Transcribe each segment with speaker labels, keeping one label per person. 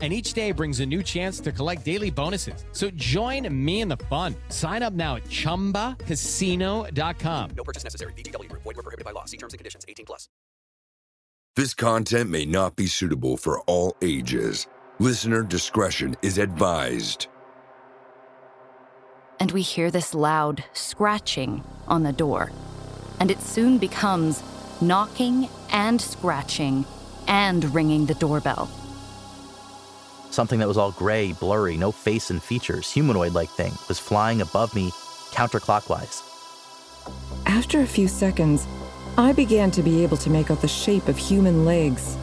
Speaker 1: and each day brings a new chance to collect daily bonuses. So join me in the fun. Sign up now at ChumbaCasino.com.
Speaker 2: No purchase necessary. VGW. Void were prohibited by law. See terms and conditions. 18 plus.
Speaker 3: This content may not be suitable for all ages. Listener discretion is advised.
Speaker 4: And we hear this loud scratching on the door. And it soon becomes knocking and scratching and ringing the doorbell.
Speaker 5: Something that was all gray, blurry, no face and features, humanoid like thing, was flying above me counterclockwise.
Speaker 6: After a few seconds, I began to be able to make out the shape of human legs.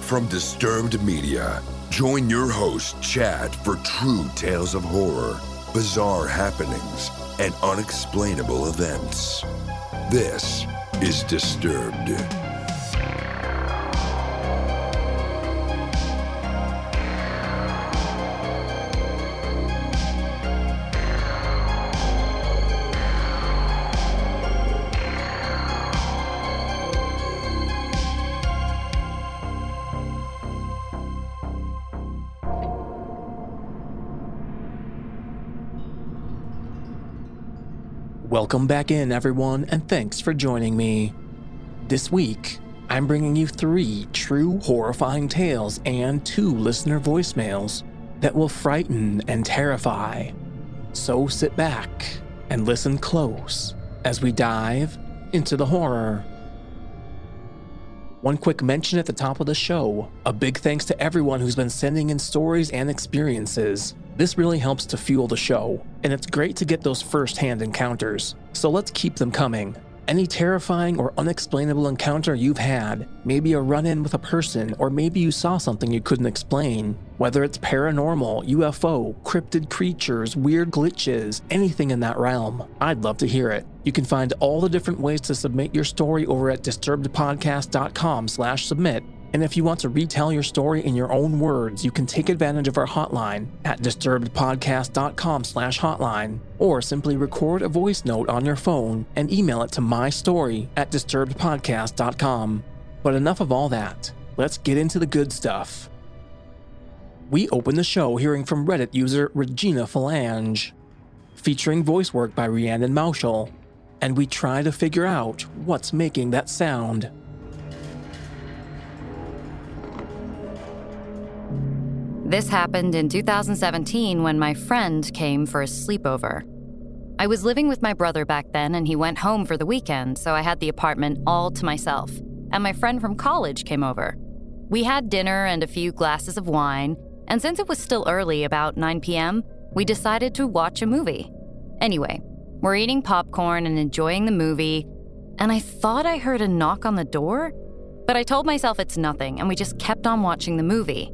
Speaker 3: From Disturbed Media, join your host, Chad, for true tales of horror, bizarre happenings, and unexplainable events. This is Disturbed.
Speaker 7: Welcome back in, everyone, and thanks for joining me. This week, I'm bringing you three true horrifying tales and two listener voicemails that will frighten and terrify. So sit back and listen close as we dive into the horror. One quick mention at the top of the show a big thanks to everyone who's been sending in stories and experiences. This really helps to fuel the show, and it's great to get those first hand encounters, so let's keep them coming. Any terrifying or unexplainable encounter you've had, maybe a run in with a person, or maybe you saw something you couldn't explain, whether it's paranormal, UFO, cryptid creatures, weird glitches, anything in that realm, I'd love to hear it. You can find all the different ways to submit your story over at disturbedpodcast.com/submit and if you want to retell your story in your own words, you can take advantage of our hotline at disturbedpodcast.com/hotline or simply record a voice note on your phone and email it to my story at disturbedpodcast.com. But enough of all that. Let's get into the good stuff. We open the show hearing from Reddit user Regina Falange, featuring voice work by Rhiannon Mauschel, and we try to figure out what's making that sound.
Speaker 4: This happened in 2017 when my friend came for a sleepover. I was living with my brother back then, and he went home for the weekend, so I had the apartment all to myself. And my friend from college came over. We had dinner and a few glasses of wine, and since it was still early, about 9 p.m., we decided to watch a movie. Anyway, we're eating popcorn and enjoying the movie, and I thought I heard a knock on the door, but I told myself it's nothing, and we just kept on watching the movie.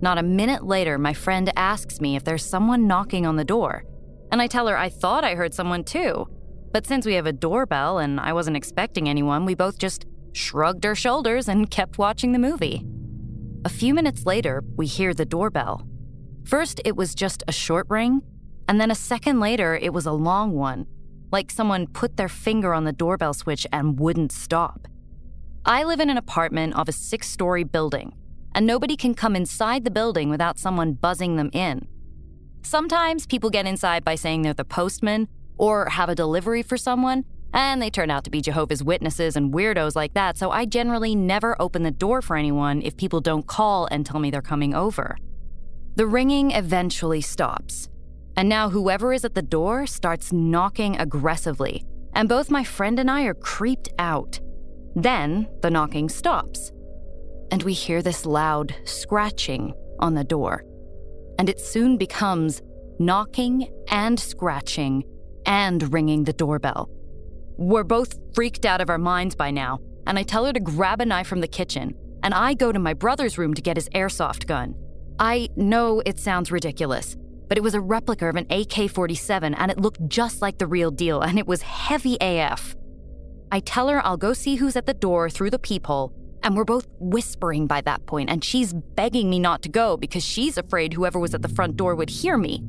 Speaker 4: Not a minute later, my friend asks me if there's someone knocking on the door. And I tell her I thought I heard someone too. But since we have a doorbell and I wasn't expecting anyone, we both just shrugged our shoulders and kept watching the movie. A few minutes later, we hear the doorbell. First, it was just a short ring, and then a second later, it was a long one, like someone put their finger on the doorbell switch and wouldn't stop. I live in an apartment of a six story building and nobody can come inside the building without someone buzzing them in. Sometimes people get inside by saying they're the postman or have a delivery for someone, and they turn out to be Jehovah's Witnesses and weirdos like that, so I generally never open the door for anyone if people don't call and tell me they're coming over. The ringing eventually stops, and now whoever is at the door starts knocking aggressively, and both my friend and I are creeped out. Then the knocking stops and we hear this loud scratching on the door. And it soon becomes knocking and scratching and ringing the doorbell. We're both freaked out of our minds by now, and I tell her to grab a knife from the kitchen, and I go to my brother's room to get his airsoft gun. I know it sounds ridiculous, but it was a replica of an AK 47 and it looked just like the real deal, and it was heavy AF. I tell her I'll go see who's at the door through the peephole, and we're both whispering by that point, and she's begging me not to go because she's afraid whoever was at the front door would hear me.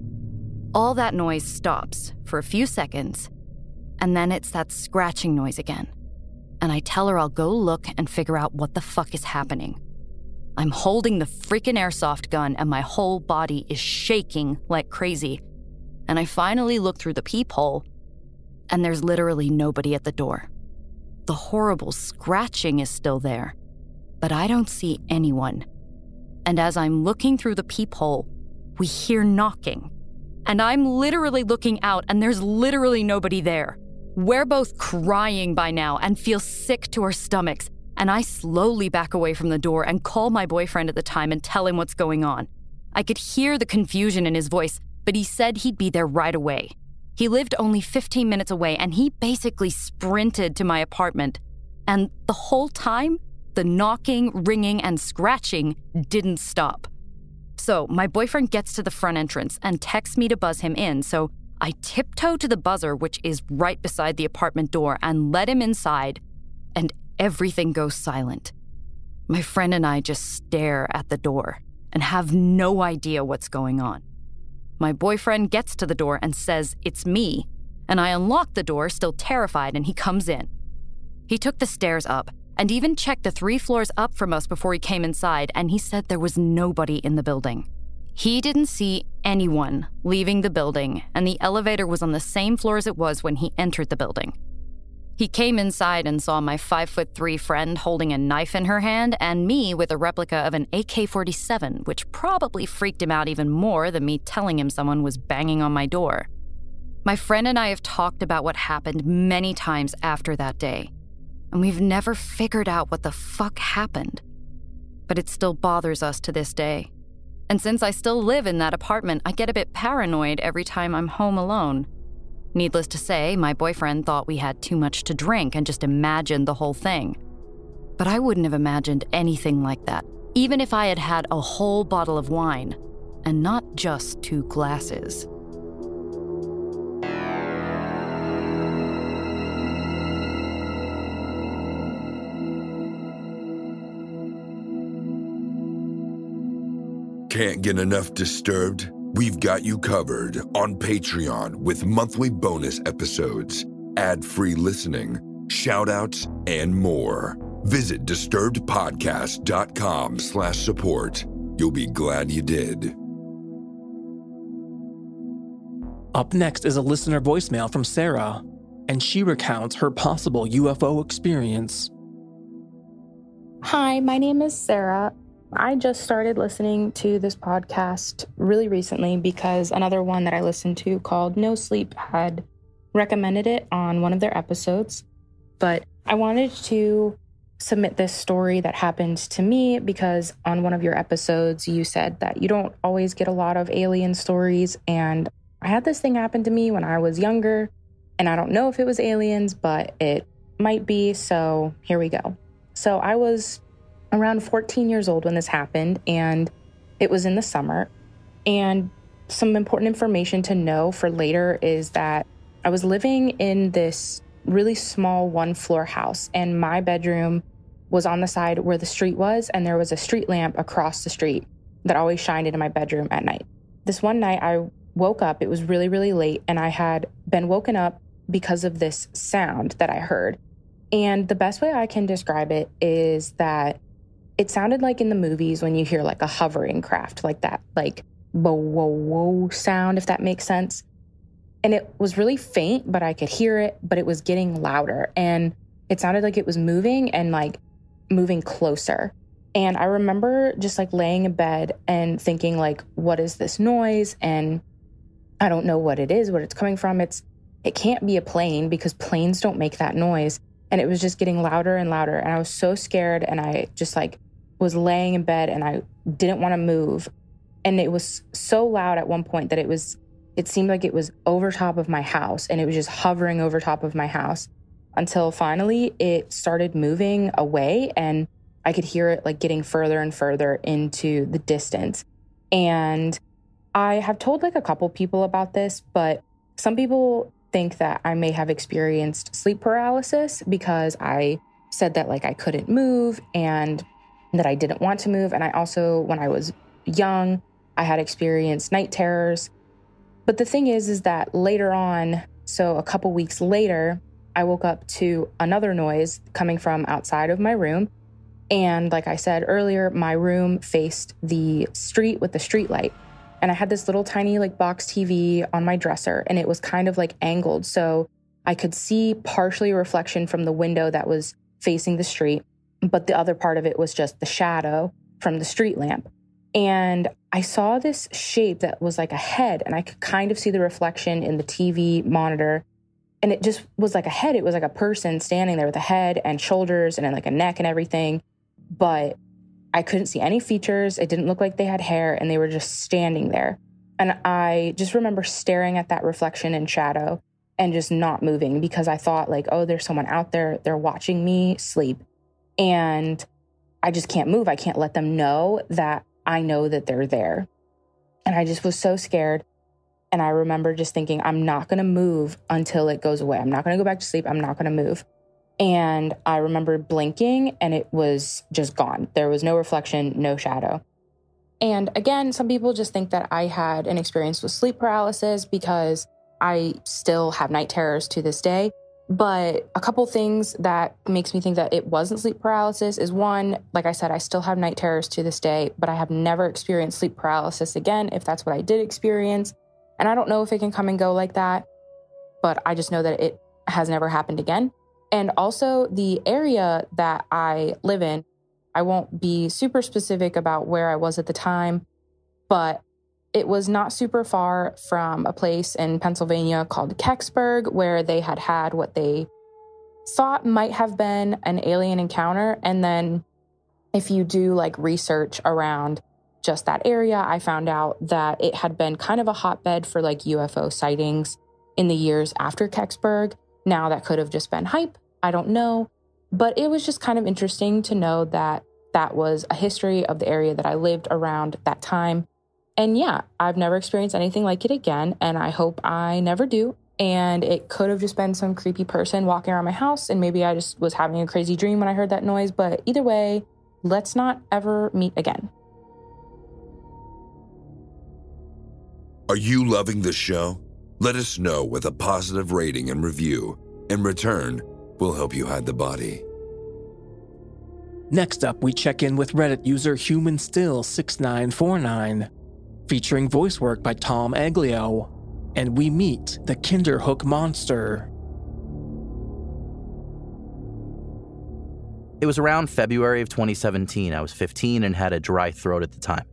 Speaker 4: All that noise stops for a few seconds, and then it's that scratching noise again. And I tell her I'll go look and figure out what the fuck is happening. I'm holding the freaking airsoft gun, and my whole body is shaking like crazy. And I finally look through the peephole, and there's literally nobody at the door. The horrible scratching is still there, but I don't see anyone. And as I'm looking through the peephole, we hear knocking. And I'm literally looking out, and there's literally nobody there. We're both crying by now and feel sick to our stomachs. And I slowly back away from the door and call my boyfriend at the time and tell him what's going on. I could hear the confusion in his voice, but he said he'd be there right away. He lived only 15 minutes away and he basically sprinted to my apartment. And the whole time, the knocking, ringing, and scratching didn't stop. So my boyfriend gets to the front entrance and texts me to buzz him in. So I tiptoe to the buzzer, which is right beside the apartment door, and let him inside, and everything goes silent. My friend and I just stare at the door and have no idea what's going on. My boyfriend gets to the door and says, It's me. And I unlock the door, still terrified, and he comes in. He took the stairs up and even checked the three floors up from us before he came inside, and he said there was nobody in the building. He didn't see anyone leaving the building, and the elevator was on the same floor as it was when he entered the building. He came inside and saw my five foot three friend holding a knife in her hand and me with a replica of an AK 47, which probably freaked him out even more than me telling him someone was banging on my door. My friend and I have talked about what happened many times after that day, and we've never figured out what the fuck happened. But it still bothers us to this day. And since I still live in that apartment, I get a bit paranoid every time I'm home alone. Needless to say, my boyfriend thought we had too much to drink and just imagined the whole thing. But I wouldn't have imagined anything like that, even if I had had a whole bottle of wine, and not just two glasses.
Speaker 3: Can't get enough disturbed? We've got you covered on Patreon with monthly bonus episodes, ad-free listening, shoutouts, and more. Visit disturbedpodcast.com slash support. You'll be glad you did.
Speaker 7: Up next is a listener voicemail from Sarah, and she recounts her possible UFO experience.
Speaker 8: Hi, my name is Sarah. I just started listening to this podcast really recently because another one that I listened to called No Sleep had recommended it on one of their episodes. But I wanted to submit this story that happened to me because on one of your episodes, you said that you don't always get a lot of alien stories. And I had this thing happen to me when I was younger. And I don't know if it was aliens, but it might be. So here we go. So I was around 14 years old when this happened, and it was in the summer. And some important information to know for later is that I was living in this really small one floor house, and my bedroom was on the side where the street was, and there was a street lamp across the street that always shined into my bedroom at night. This one night, I woke up, it was really, really late, and I had been woken up because of this sound that I heard. And the best way I can describe it is that it sounded like in the movies when you hear like a hovering craft, like that, like whoa, whoa, whoa sound, if that makes sense. And it was really faint, but I could hear it, but it was getting louder. And it sounded like it was moving and like moving closer. And I remember just like laying in bed and thinking, like, what is this noise? And I don't know what it is, what it's coming from. It's, it can't be a plane because planes don't make that noise. And it was just getting louder and louder. And I was so scared. And I just like was laying in bed and I didn't want to move. And it was so loud at one point that it was, it seemed like it was over top of my house and it was just hovering over top of my house until finally it started moving away and I could hear it like getting further and further into the distance. And I have told like a couple people about this, but some people think that I may have experienced sleep paralysis because I said that like I couldn't move and that I didn't want to move. And I also, when I was young, I had experienced night terrors. But the thing is, is that later on, so a couple weeks later, I woke up to another noise coming from outside of my room. And like I said earlier, my room faced the street with the street light. And I had this little tiny like box TV on my dresser and it was kind of like angled. So I could see partially a reflection from the window that was facing the street, but the other part of it was just the shadow from the street lamp. And I saw this shape that was like a head, and I could kind of see the reflection in the TV monitor. And it just was like a head. It was like a person standing there with a head and shoulders and like a neck and everything. But I couldn't see any features. It didn't look like they had hair, and they were just standing there. And I just remember staring at that reflection in shadow and just not moving because I thought, like, oh, there's someone out there. They're watching me sleep. And I just can't move. I can't let them know that I know that they're there. And I just was so scared. And I remember just thinking, I'm not going to move until it goes away. I'm not going to go back to sleep. I'm not going to move. And I remember blinking and it was just gone. There was no reflection, no shadow. And again, some people just think that I had an experience with sleep paralysis because I still have night terrors to this day. But a couple things that makes me think that it wasn't sleep paralysis is one, like I said, I still have night terrors to this day, but I have never experienced sleep paralysis again, if that's what I did experience. And I don't know if it can come and go like that, but I just know that it has never happened again. And also, the area that I live in, I won't be super specific about where I was at the time, but it was not super far from a place in Pennsylvania called Kecksburg, where they had had what they thought might have been an alien encounter. And then, if you do like research around just that area, I found out that it had been kind of a hotbed for like UFO sightings in the years after Kecksburg. Now, that could have just been hype. I don't know. But it was just kind of interesting to know that that was a history of the area that I lived around that time. And yeah, I've never experienced anything like it again, and I hope I never do. And it could have just been some creepy person walking around my house, and maybe I just was having a crazy dream when I heard that noise. But either way, let's not ever meet again.
Speaker 3: Are you loving the show? Let us know with a positive rating and review. In return, we'll help you hide the body.
Speaker 7: Next up, we check in with Reddit user HumanStill6949, featuring voice work by Tom Aglio, and we meet the Kinderhook monster.
Speaker 5: It was around February of 2017. I was 15 and had a dry throat at the time.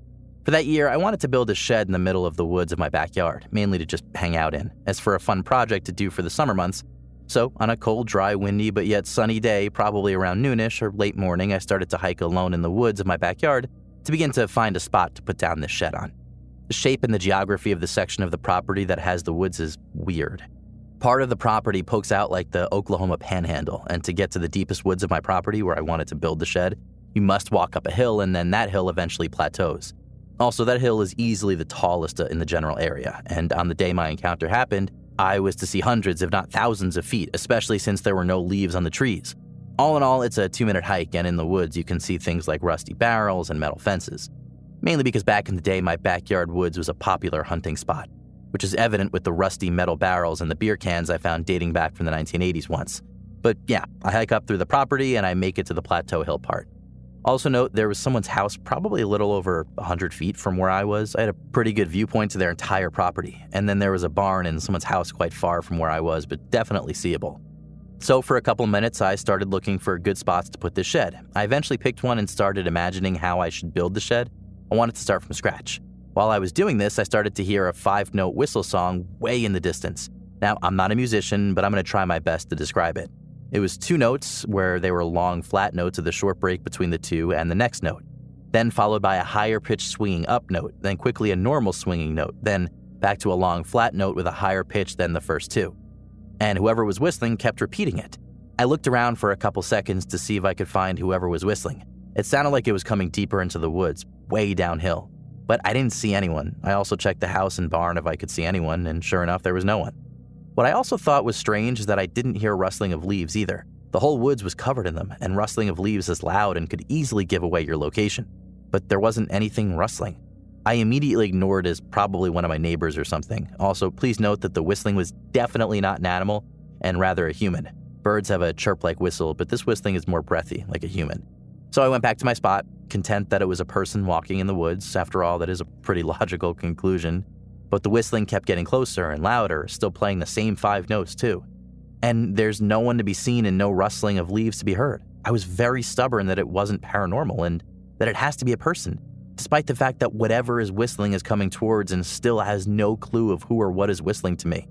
Speaker 5: For that year, I wanted to build a shed in the middle of the woods of my backyard, mainly to just hang out in, as for a fun project to do for the summer months. So, on a cold, dry, windy, but yet sunny day, probably around noonish or late morning, I started to hike alone in the woods of my backyard to begin to find a spot to put down this shed on. The shape and the geography of the section of the property that has the woods is weird. Part of the property pokes out like the Oklahoma panhandle, and to get to the deepest woods of my property where I wanted to build the shed, you must walk up a hill, and then that hill eventually plateaus. Also, that hill is easily the tallest uh, in the general area, and on the day my encounter happened, I was to see hundreds, if not thousands, of feet, especially since there were no leaves on the trees. All in all, it's a two minute hike, and in the woods, you can see things like rusty barrels and metal fences. Mainly because back in the day, my backyard woods was a popular hunting spot, which is evident with the rusty metal barrels and the beer cans I found dating back from the 1980s once. But yeah, I hike up through the property and I make it to the Plateau Hill part. Also, note there was someone's house probably a little over 100 feet from where I was. I had a pretty good viewpoint to their entire property. And then there was a barn in someone's house quite far from where I was, but definitely seeable. So, for a couple minutes, I started looking for good spots to put the shed. I eventually picked one and started imagining how I should build the shed. I wanted to start from scratch. While I was doing this, I started to hear a five note whistle song way in the distance. Now, I'm not a musician, but I'm going to try my best to describe it. It was two notes where they were long flat notes of the short break between the two and the next note, then followed by a higher pitched swinging up note, then quickly a normal swinging note, then back to a long flat note with a higher pitch than the first two. And whoever was whistling kept repeating it. I looked around for a couple seconds to see if I could find whoever was whistling. It sounded like it was coming deeper into the woods, way downhill. But I didn't see anyone. I also checked the house and barn if I could see anyone, and sure enough, there was no one. What I also thought was strange is that I didn't hear rustling of leaves either. The whole woods was covered in them, and rustling of leaves is loud and could easily give away your location. But there wasn't anything rustling. I immediately ignored as probably one of my neighbors or something. Also, please note that the whistling was definitely not an animal and rather a human. Birds have a chirp like whistle, but this whistling is more breathy, like a human. So I went back to my spot, content that it was a person walking in the woods. After all, that is a pretty logical conclusion. But the whistling kept getting closer and louder, still playing the same five notes, too. And there's no one to be seen and no rustling of leaves to be heard. I was very stubborn that it wasn't paranormal and that it has to be a person, despite the fact that whatever is whistling is coming towards and still has no clue of who or what is whistling to me.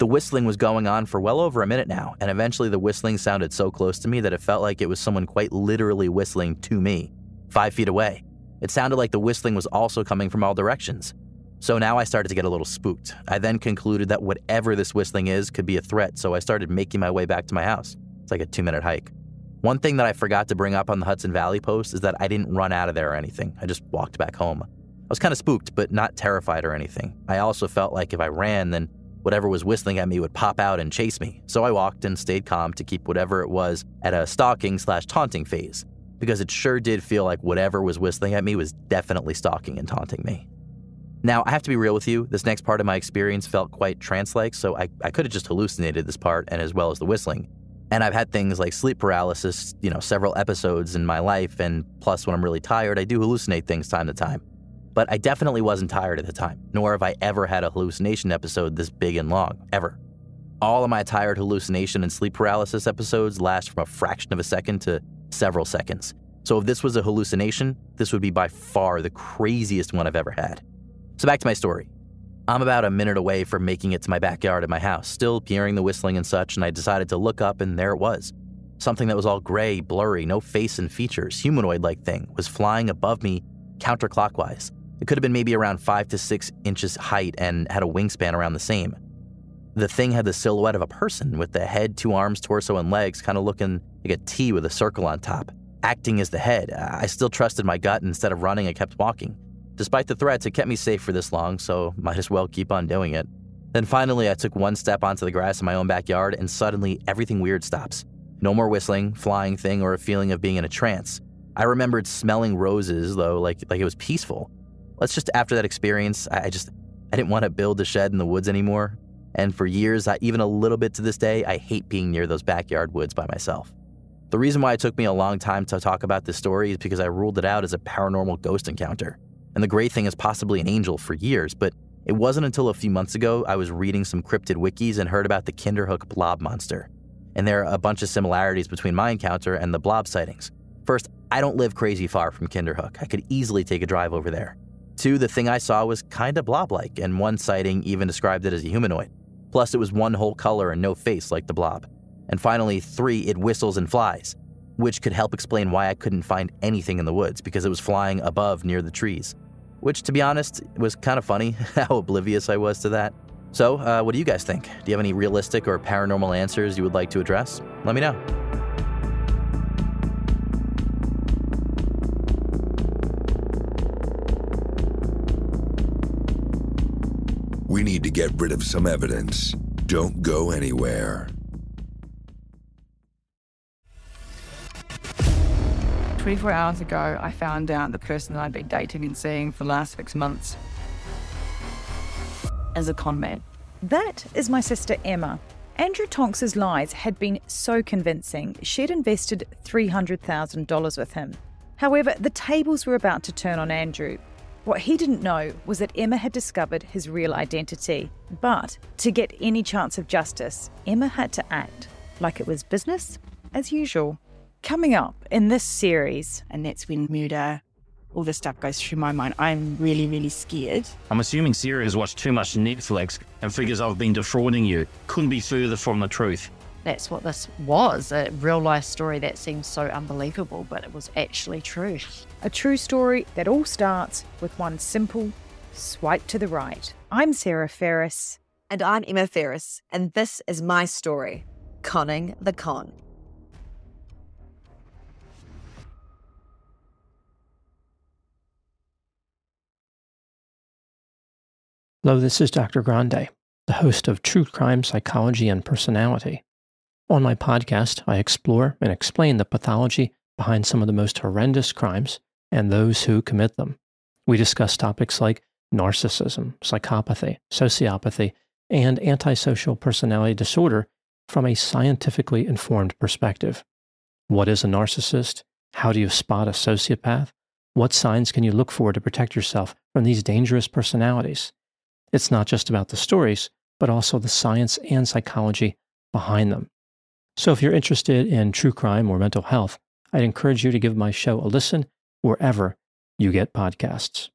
Speaker 5: The whistling was going on for well over a minute now, and eventually the whistling sounded so close to me that it felt like it was someone quite literally whistling to me, five feet away. It sounded like the whistling was also coming from all directions. So now I started to get a little spooked. I then concluded that whatever this whistling is could be a threat, so I started making my way back to my house. It's like a two minute hike. One thing that I forgot to bring up on the Hudson Valley post is that I didn't run out of there or anything. I just walked back home. I was kind of spooked, but not terrified or anything. I also felt like if I ran, then whatever was whistling at me would pop out and chase me. So I walked and stayed calm to keep whatever it was at a stalking slash taunting phase, because it sure did feel like whatever was whistling at me was definitely stalking and taunting me. Now, I have to be real with you, this next part of my experience felt quite trance like, so I, I could have just hallucinated this part and as well as the whistling. And I've had things like sleep paralysis, you know, several episodes in my life, and plus when I'm really tired, I do hallucinate things time to time. But I definitely wasn't tired at the time, nor have I ever had a hallucination episode this big and long, ever. All of my tired hallucination and sleep paralysis episodes last from a fraction of a second to several seconds. So if this was a hallucination, this would be by far the craziest one I've ever had. So back to my story. I'm about a minute away from making it to my backyard at my house, still hearing the whistling and such, and I decided to look up, and there it was. Something that was all gray, blurry, no face and features, humanoid like thing, was flying above me counterclockwise. It could have been maybe around five to six inches height and had a wingspan around the same. The thing had the silhouette of a person with the head, two arms, torso, and legs, kind of looking like a T with a circle on top, acting as the head. I still trusted my gut, instead of running, I kept walking. Despite the threats, it kept me safe for this long, so might as well keep on doing it. Then finally, I took one step onto the grass in my own backyard, and suddenly everything weird stops. No more whistling, flying thing, or a feeling of being in a trance. I remembered smelling roses, though, like, like it was peaceful. Let's just, after that experience, I, I just, I didn't want to build a shed in the woods anymore. And for years, I, even a little bit to this day, I hate being near those backyard woods by myself. The reason why it took me a long time to talk about this story is because I ruled it out as a paranormal ghost encounter and the great thing is possibly an angel for years, but it wasn't until a few months ago I was reading some cryptid wikis and heard about the Kinderhook blob monster. And there are a bunch of similarities between my encounter and the blob sightings. First, I don't live crazy far from Kinderhook. I could easily take a drive over there. Two, the thing I saw was kinda blob like, and one sighting even described it as a humanoid. Plus, it was one whole color and no face like the blob. And finally, three, it whistles and flies which could help explain why I couldn't find anything in the woods because it was flying above near the trees. Which, to be honest, was kind of funny how oblivious I was to that. So, uh, what do you guys think? Do you have any realistic or paranormal answers you would like to address? Let me know.
Speaker 3: We need to get rid of some evidence. Don't go anywhere.
Speaker 9: 24 hours ago, I found out the person that I'd been dating and seeing for the last six months as a con man.
Speaker 10: That is my sister Emma. Andrew Tonks's lies had been so convincing, she'd invested $300,000 with him. However, the tables were about to turn on Andrew. What he didn't know was that Emma had discovered his real identity. But to get any chance of justice, Emma had to act like it was business as usual. Coming up in this series,
Speaker 9: and that's when murder, all this stuff goes through my mind. I'm really, really scared.
Speaker 11: I'm assuming Sarah has watched too much Netflix and figures I've been defrauding you. Couldn't be further from the truth.
Speaker 12: That's what this was a real life story that seems so unbelievable, but it was actually true.
Speaker 10: A true story that all starts with one simple swipe to the right. I'm Sarah Ferris.
Speaker 13: And I'm Emma Ferris, and this is my story Conning the Con.
Speaker 7: Hello, this is Dr. Grande.
Speaker 14: the host of True Crime Psychology and Personality. On my podcast, I explore and explain the pathology behind some of the most horrendous crimes and those who commit them. We discuss topics like narcissism, psychopathy, sociopathy, and antisocial personality disorder from a scientifically informed perspective. What is a narcissist? How do you spot a sociopath? What signs can you look for to protect yourself from these dangerous personalities? It's not just about the stories, but also the science and psychology behind them. So if you're interested in true crime or mental health, I'd encourage you to give my show a listen wherever you get podcasts.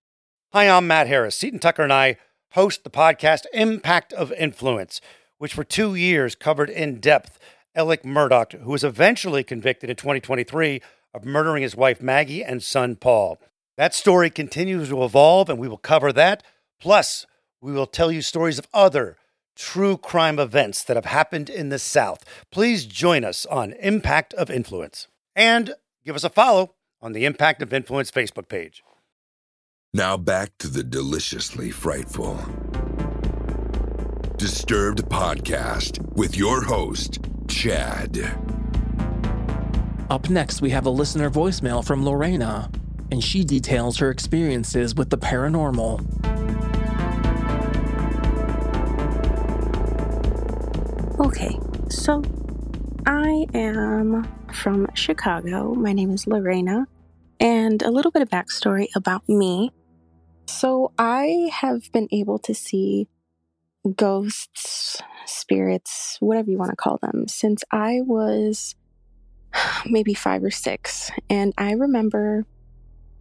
Speaker 15: Hi, I'm Matt Harris. Seton Tucker and I host the podcast Impact of Influence, which for two years covered in depth Alex Murdaugh, who was eventually convicted in 2023 of murdering his wife Maggie and son Paul. That story continues to evolve, and we will cover that. Plus, we will tell you stories of other true crime events that have happened in the South. Please join us on Impact of Influence and give us a follow on the Impact of Influence Facebook page.
Speaker 3: Now back to the deliciously frightful. Disturbed Podcast with your host, Chad.
Speaker 7: Up next, we have a listener voicemail from Lorena, and she details her experiences with the paranormal.
Speaker 16: Okay, so I am from Chicago. My name is Lorena, and a little bit of backstory about me. So, I have been able to see ghosts, spirits, whatever you want to call them, since I was maybe five or six. And I remember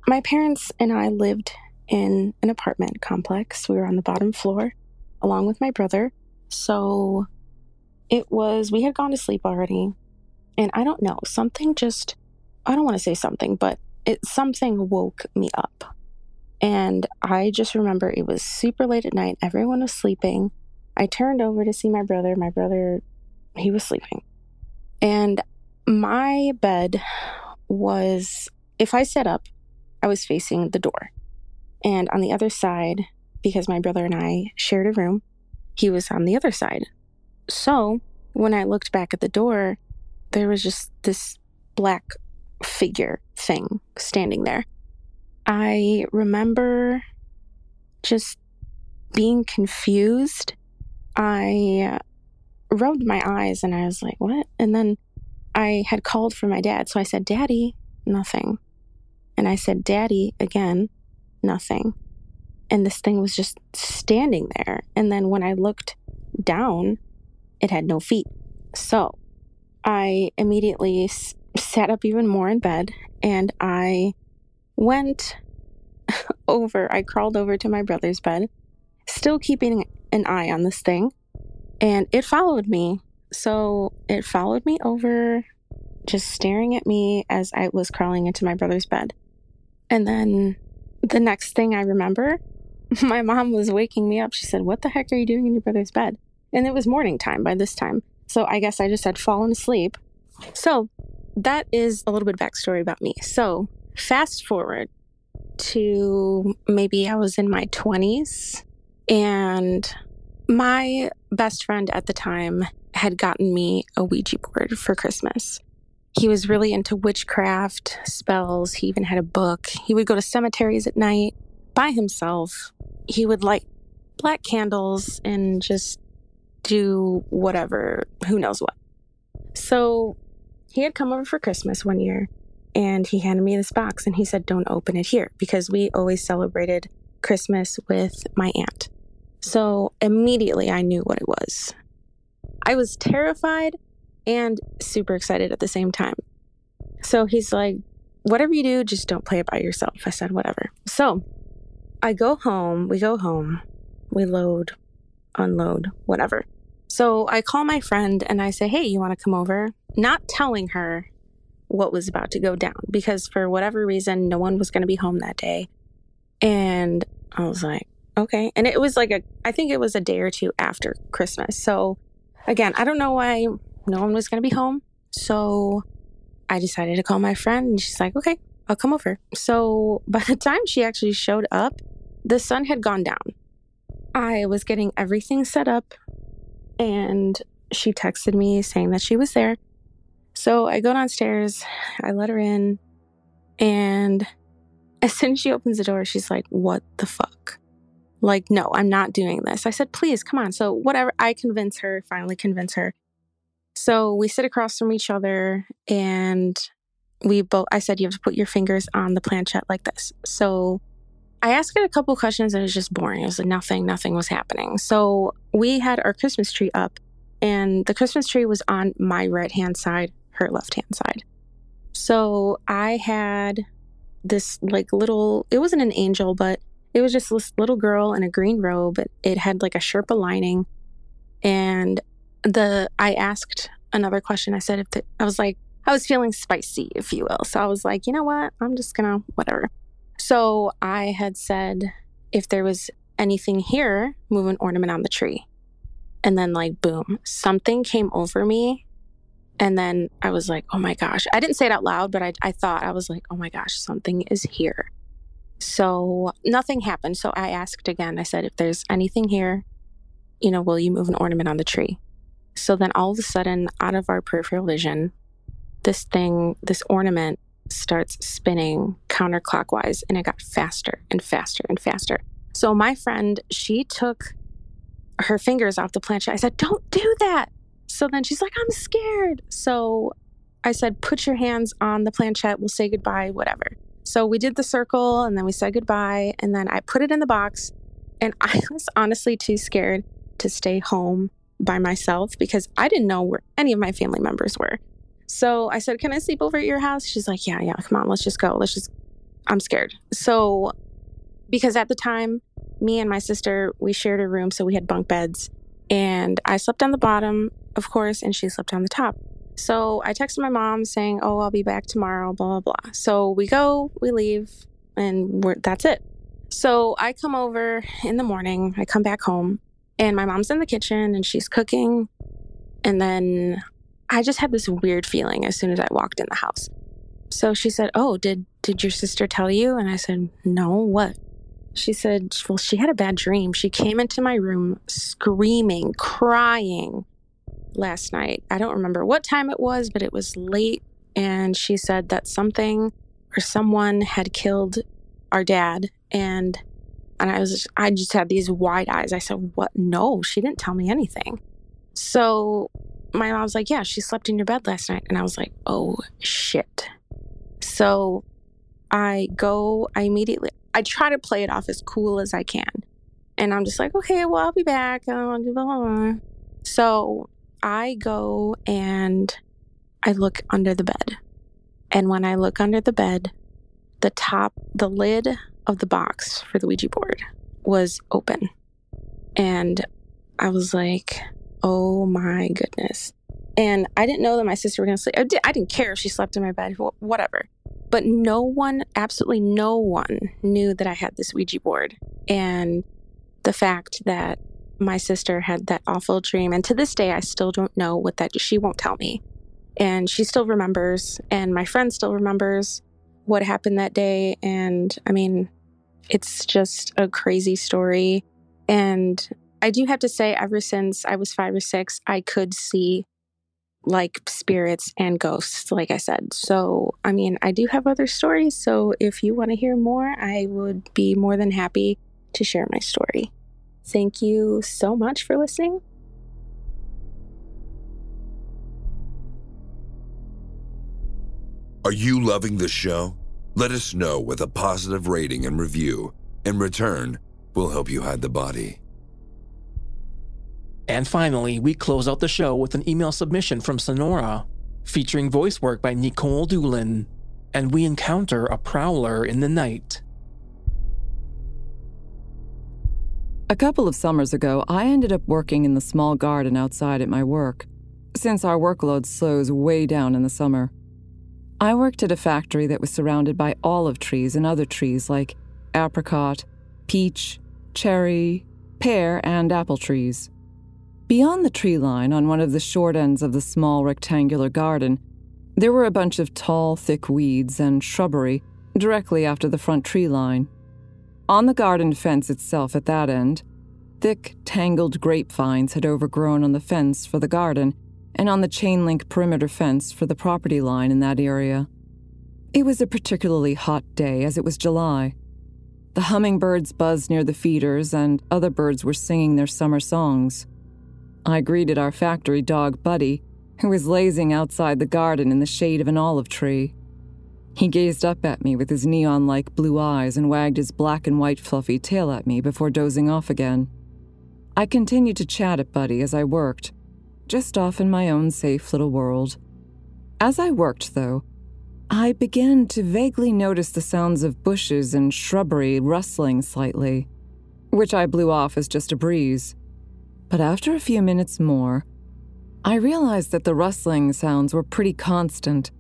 Speaker 16: my parents and I lived in an apartment complex. We were on the bottom floor along with my brother. So it was, we had gone to sleep already. And I don't know, something just, I don't want to say something, but it, something woke me up. And I just remember it was super late at night. Everyone was sleeping. I turned over to see my brother. My brother, he was sleeping. And my bed was, if I sat up, I was facing the door. And on the other side, because my brother and I shared a room, he was on the other side. So when I looked back at the door, there was just this black figure thing standing there. I remember just being confused. I rubbed my eyes and I was like, what? And then I had called for my dad. So I said, Daddy, nothing. And I said, Daddy, again, nothing. And this thing was just standing there. And then when I looked down, it had no feet. So I immediately sat up even more in bed and I went over, I crawled over to my brother's bed, still keeping an eye on this thing, and it followed me. So it followed me over, just staring at me as I was crawling into my brother's bed. And then the next thing I remember, my mom was waking me up. She said, What the heck are you doing in your brother's bed? And it was morning time by this time. So I guess I just had fallen asleep. So that is a little bit backstory about me. So fast forward to maybe I was in my 20s, and my best friend at the time had gotten me a Ouija board for Christmas. He was really into witchcraft, spells. He even had a book. He would go to cemeteries at night by himself. He would light black candles and just do whatever, who knows what. So he had come over for Christmas one year and he handed me this box and he said, Don't open it here because we always celebrated Christmas with my aunt. So immediately I knew what it was. I was terrified and super excited at the same time. So he's like, Whatever you do, just don't play it by yourself. I said, Whatever. So I go home, we go home, we load, unload, whatever. So I call my friend and I say, Hey, you want to come over? Not telling her what was about to go down because for whatever reason, no one was going to be home that day. And I was like, Okay. And it was like a, I think it was a day or two after Christmas. So again, I don't know why no one was going to be home. So I decided to call my friend and she's like, Okay, I'll come over. So by the time she actually showed up, the sun had gone down. I was getting everything set up and she texted me saying that she was there. So I go downstairs, I let her in, and as soon as she opens the door, she's like, What the fuck? Like, no, I'm not doing this. I said, Please, come on. So, whatever, I convince her, finally convince her. So we sit across from each other and we both, I said, You have to put your fingers on the planchette like this. So I asked her a couple questions and it was just boring. It was like nothing, nothing was happening. So we had our Christmas tree up and the Christmas tree was on my right hand side, her left hand side. So I had this like little, it wasn't an angel, but it was just this little girl in a green robe. It had like a Sherpa lining. And the, I asked another question. I said, if the, I was like, I was feeling spicy, if you will. So I was like, you know what? I'm just gonna, whatever. So I had said, if there was anything here, move an ornament on the tree. And then, like, boom, something came over me. And then I was like, oh my gosh. I didn't say it out loud, but I, I thought, I was like, oh my gosh, something is here. So nothing happened. So I asked again, I said, if there's anything here, you know, will you move an ornament on the tree? So then all of a sudden, out of our peripheral vision, this thing, this ornament starts spinning counterclockwise and it got faster and faster and faster. So my friend, she took her fingers off the planchette. I said, Don't do that. So then she's like, I'm scared. So I said, Put your hands on the planchette. We'll say goodbye, whatever. So we did the circle and then we said goodbye. And then I put it in the box. And I was honestly too scared to stay home by myself because I didn't know where any of my family members were. So I said, Can I sleep over at your house? She's like, Yeah, yeah, come on, let's just go. Let's just, I'm scared. So, because at the time, me and my sister, we shared a room, so we had bunk beds. And I slept on the bottom, of course, and she slept on the top. So I texted my mom saying, Oh, I'll be back tomorrow, blah, blah, blah. So we go, we leave, and that's it. So I come over in the morning, I come back home, and my mom's in the kitchen and she's cooking. And then I just had this weird feeling as soon as I walked in the house. So she said, "Oh, did did your sister tell you?" And I said, "No, what?" She said, "Well, she had a bad dream. She came into my room screaming, crying last night. I don't remember what time it was, but it was late and she said that something or someone had killed our dad and and I was just, I just had these wide eyes. I said, "What? No, she didn't tell me anything." So my mom was like, Yeah, she slept in your bed last night. And I was like, Oh shit. So I go, I immediately, I try to play it off as cool as I can. And I'm just like, Okay, well, I'll be back. Blah blah blah. So I go and I look under the bed. And when I look under the bed, the top, the lid of the box for the Ouija board was open. And I was like, Oh my goodness. And I didn't know that my sister was going to sleep. I, did, I didn't care if she slept in my bed, whatever. But no one, absolutely no one, knew that I had this Ouija board. And the fact that my sister had that awful dream, and to this day, I still don't know what that. She won't tell me, and she still remembers, and my friend still remembers what happened that day. And I mean, it's just a crazy story. And I do have to say, ever since I was five or six, I could see like spirits and ghosts, like I said. So, I mean, I do have other stories. So, if you want to hear more, I would be more than happy to share my story. Thank you so much for listening.
Speaker 3: Are you loving the show? Let us know with a positive rating and review. In return, we'll help you hide the body.
Speaker 7: And finally, we close out the show with an email submission from Sonora, featuring voice work by Nicole Doolin, and we encounter a prowler in the night.
Speaker 6: A couple of summers ago, I ended up working in the small garden outside at my work, since our workload slows way down in the summer. I worked at a factory that was surrounded by olive trees and other trees like apricot, peach, cherry, pear, and apple trees. Beyond the tree line, on one of the short ends of the small rectangular garden, there were a bunch of tall, thick weeds and shrubbery directly after the front tree line. On the garden fence itself at that end, Thick, tangled grapevines had overgrown on the fence for the garden and on the chain link perimeter fence for the property line in that area. It was a particularly hot day as it was July. The hummingbirds buzzed near the feeders, and other birds were singing their summer songs. I greeted our factory dog, Buddy, who was lazing outside the garden in the shade of an olive tree. He gazed up at me with his neon like blue eyes and wagged his black and white fluffy tail at me before dozing off again. I continued to chat at Buddy as I worked, just off in my own safe little world. As I worked, though, I began to vaguely notice the sounds of bushes and shrubbery rustling slightly, which I blew off as just a breeze. But after a few minutes more, I realized that the rustling sounds were pretty constant.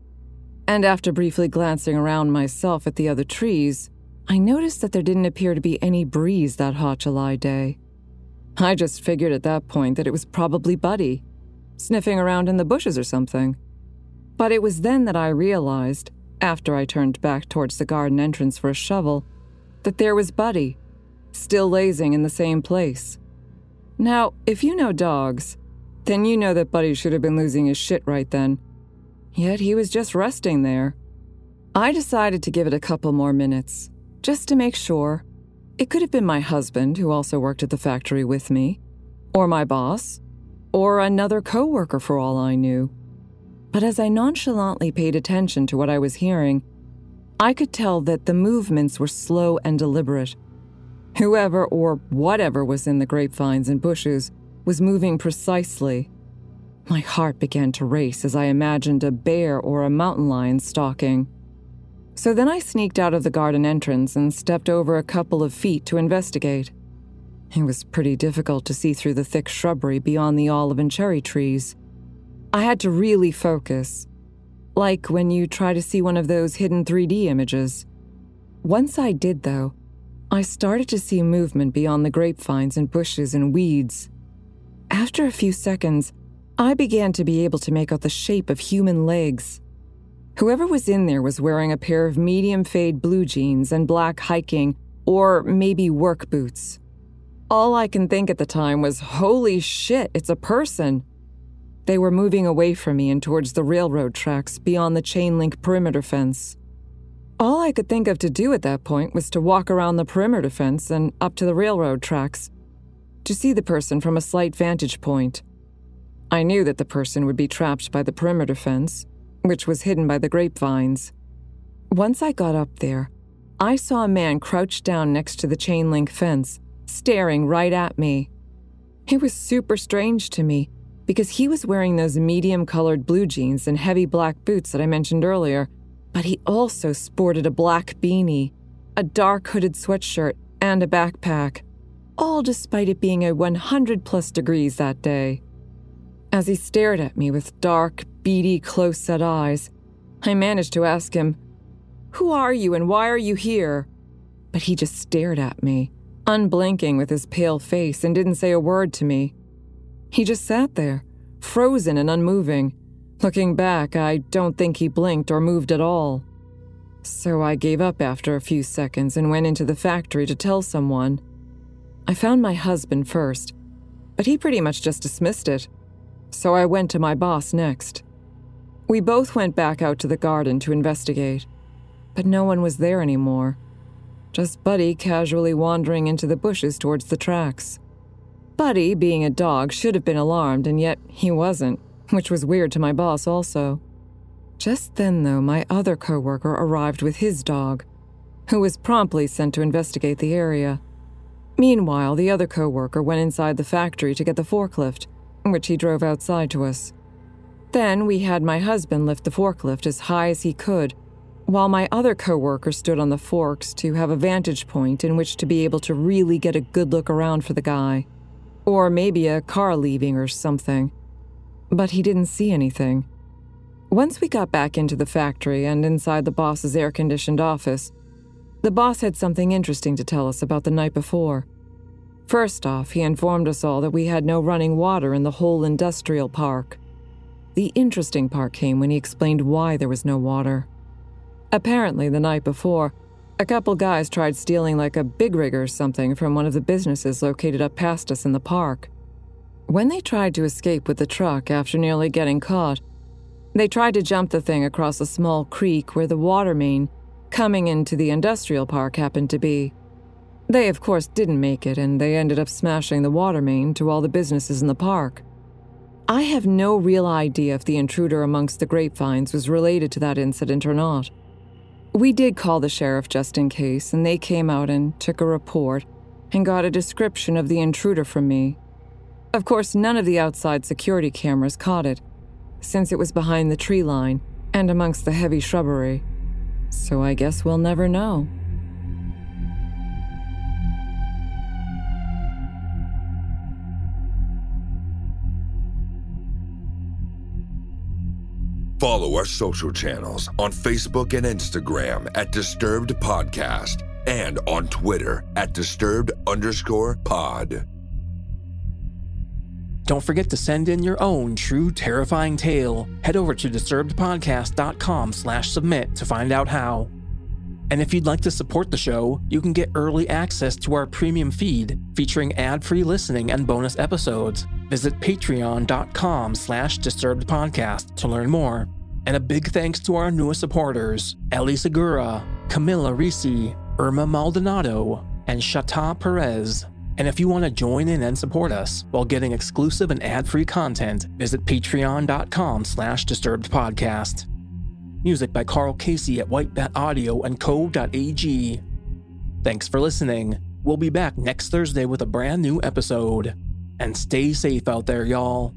Speaker 6: And after briefly glancing around myself at the other trees, I noticed that there didn't appear to be any breeze that hot July day. I just figured at that point that it was probably Buddy, sniffing around in the bushes or something. But it was then that I realized, after I turned back towards the garden entrance for a shovel, that there was Buddy, still lazing in the same place. Now, if you know dogs, then you know that Buddy should have been losing his shit right then. Yet he was just resting there. I decided to give it a couple more minutes, just to make sure. It could have been my husband, who also worked at the factory with me, or my boss, or another coworker for all I knew. But as I nonchalantly paid attention to what I was hearing, I could tell that the movements were slow and deliberate. Whoever or whatever was in the grapevines and bushes was moving precisely. My heart began to race as I imagined a bear or a mountain lion stalking. So then I sneaked out of the garden entrance and stepped over a couple of feet to investigate. It was pretty difficult to see through the thick shrubbery beyond the olive and cherry trees. I had to really focus, like when you try to see one of those hidden 3D images. Once I did, though, I started to see movement beyond the grapevines and bushes and weeds. After a few seconds, I began to be able to make out the shape of human legs. Whoever was in there was wearing a pair of medium fade blue jeans and black hiking or maybe work boots. All I can think at the time was, holy shit, it's a person. They were moving away from me and towards the railroad tracks beyond the chain link perimeter fence. All I could think of to do at that point was to walk around the perimeter fence and up to the railroad tracks to see the person from a slight vantage point. I knew that the person would be trapped by the perimeter fence, which was hidden by the grapevines. Once I got up there, I saw a man crouched down next to the chain link fence, staring right at me. It was super strange to me because he was wearing those medium colored blue jeans and heavy black boots that I mentioned earlier, but he also sported a black beanie, a dark hooded sweatshirt, and a backpack, all despite it being a 100 plus degrees that day. As he stared at me with dark, beady, close set eyes, I managed to ask him, Who are you and why are you here? But he just stared at me, unblinking with his pale face, and didn't say a word to me. He just sat there, frozen and unmoving. Looking back, I don't think he blinked or moved at all. So I gave up after a few seconds and went into the factory to tell someone. I found my husband first, but he pretty much just dismissed it. So I went to my boss next. We both went back out to the garden to investigate, but no one was there anymore. Just Buddy casually wandering into the bushes towards the tracks. Buddy, being a dog, should have been alarmed, and yet he wasn't, which was weird to my boss also. Just then, though, my other coworker arrived with his dog, who was promptly sent to investigate the area. Meanwhile, the other coworker went inside the factory to get the forklift, which he drove outside to us. Then we had my husband lift the forklift as high as he could, while my other coworker stood on the forks to have a vantage point in which to be able to really get a good look around for the guy. Or maybe a car leaving or something. But he didn't see anything. Once we got back into the factory and inside the boss's air conditioned office, the boss had something interesting to tell us about the night before. First off, he informed us all that we had no running water in the whole industrial park. The interesting part came when he explained why there was no water. Apparently, the night before, A couple guys tried stealing like a big rig or something from one of the businesses located up past us in the park. When they tried to escape with the truck after nearly getting caught, they tried to jump the thing across a small creek where the water main coming into the industrial park happened to be. They, of course, didn't make it, and they ended up smashing the water main to all the businesses in the park. I have no real idea if the intruder amongst the grapevines was related to that incident or not. We did call the sheriff just in case, and they came out and took a report and got a description of the intruder from me. Of course, none of the outside security cameras caught it, since it was behind the tree line and amongst the heavy shrubbery. So I guess we'll never know.
Speaker 3: Follow our social channels on Facebook and Instagram at Disturbed Podcast and on Twitter at Disturbed underscore pod.
Speaker 7: Don't forget to send in your own true terrifying tale. Head over to disturbedpodcast.com slash submit to find out how. And if you'd like to support the show, you can get early access to our premium feed featuring ad-free listening and bonus episodes. Visit patreon.com slash disturbedpodcast to learn more. And a big thanks to our newest supporters, Ellie Segura, Camilla Risi, Irma Maldonado, and Shata Perez. And if you want to join in and support us while getting exclusive and ad-free content, visit patreon.com slash disturbedpodcast. Music by Carl Casey at White Bat Audio and Co.ag. Thanks for listening. We'll be back next Thursday with a brand new episode. And stay safe out there, y'all.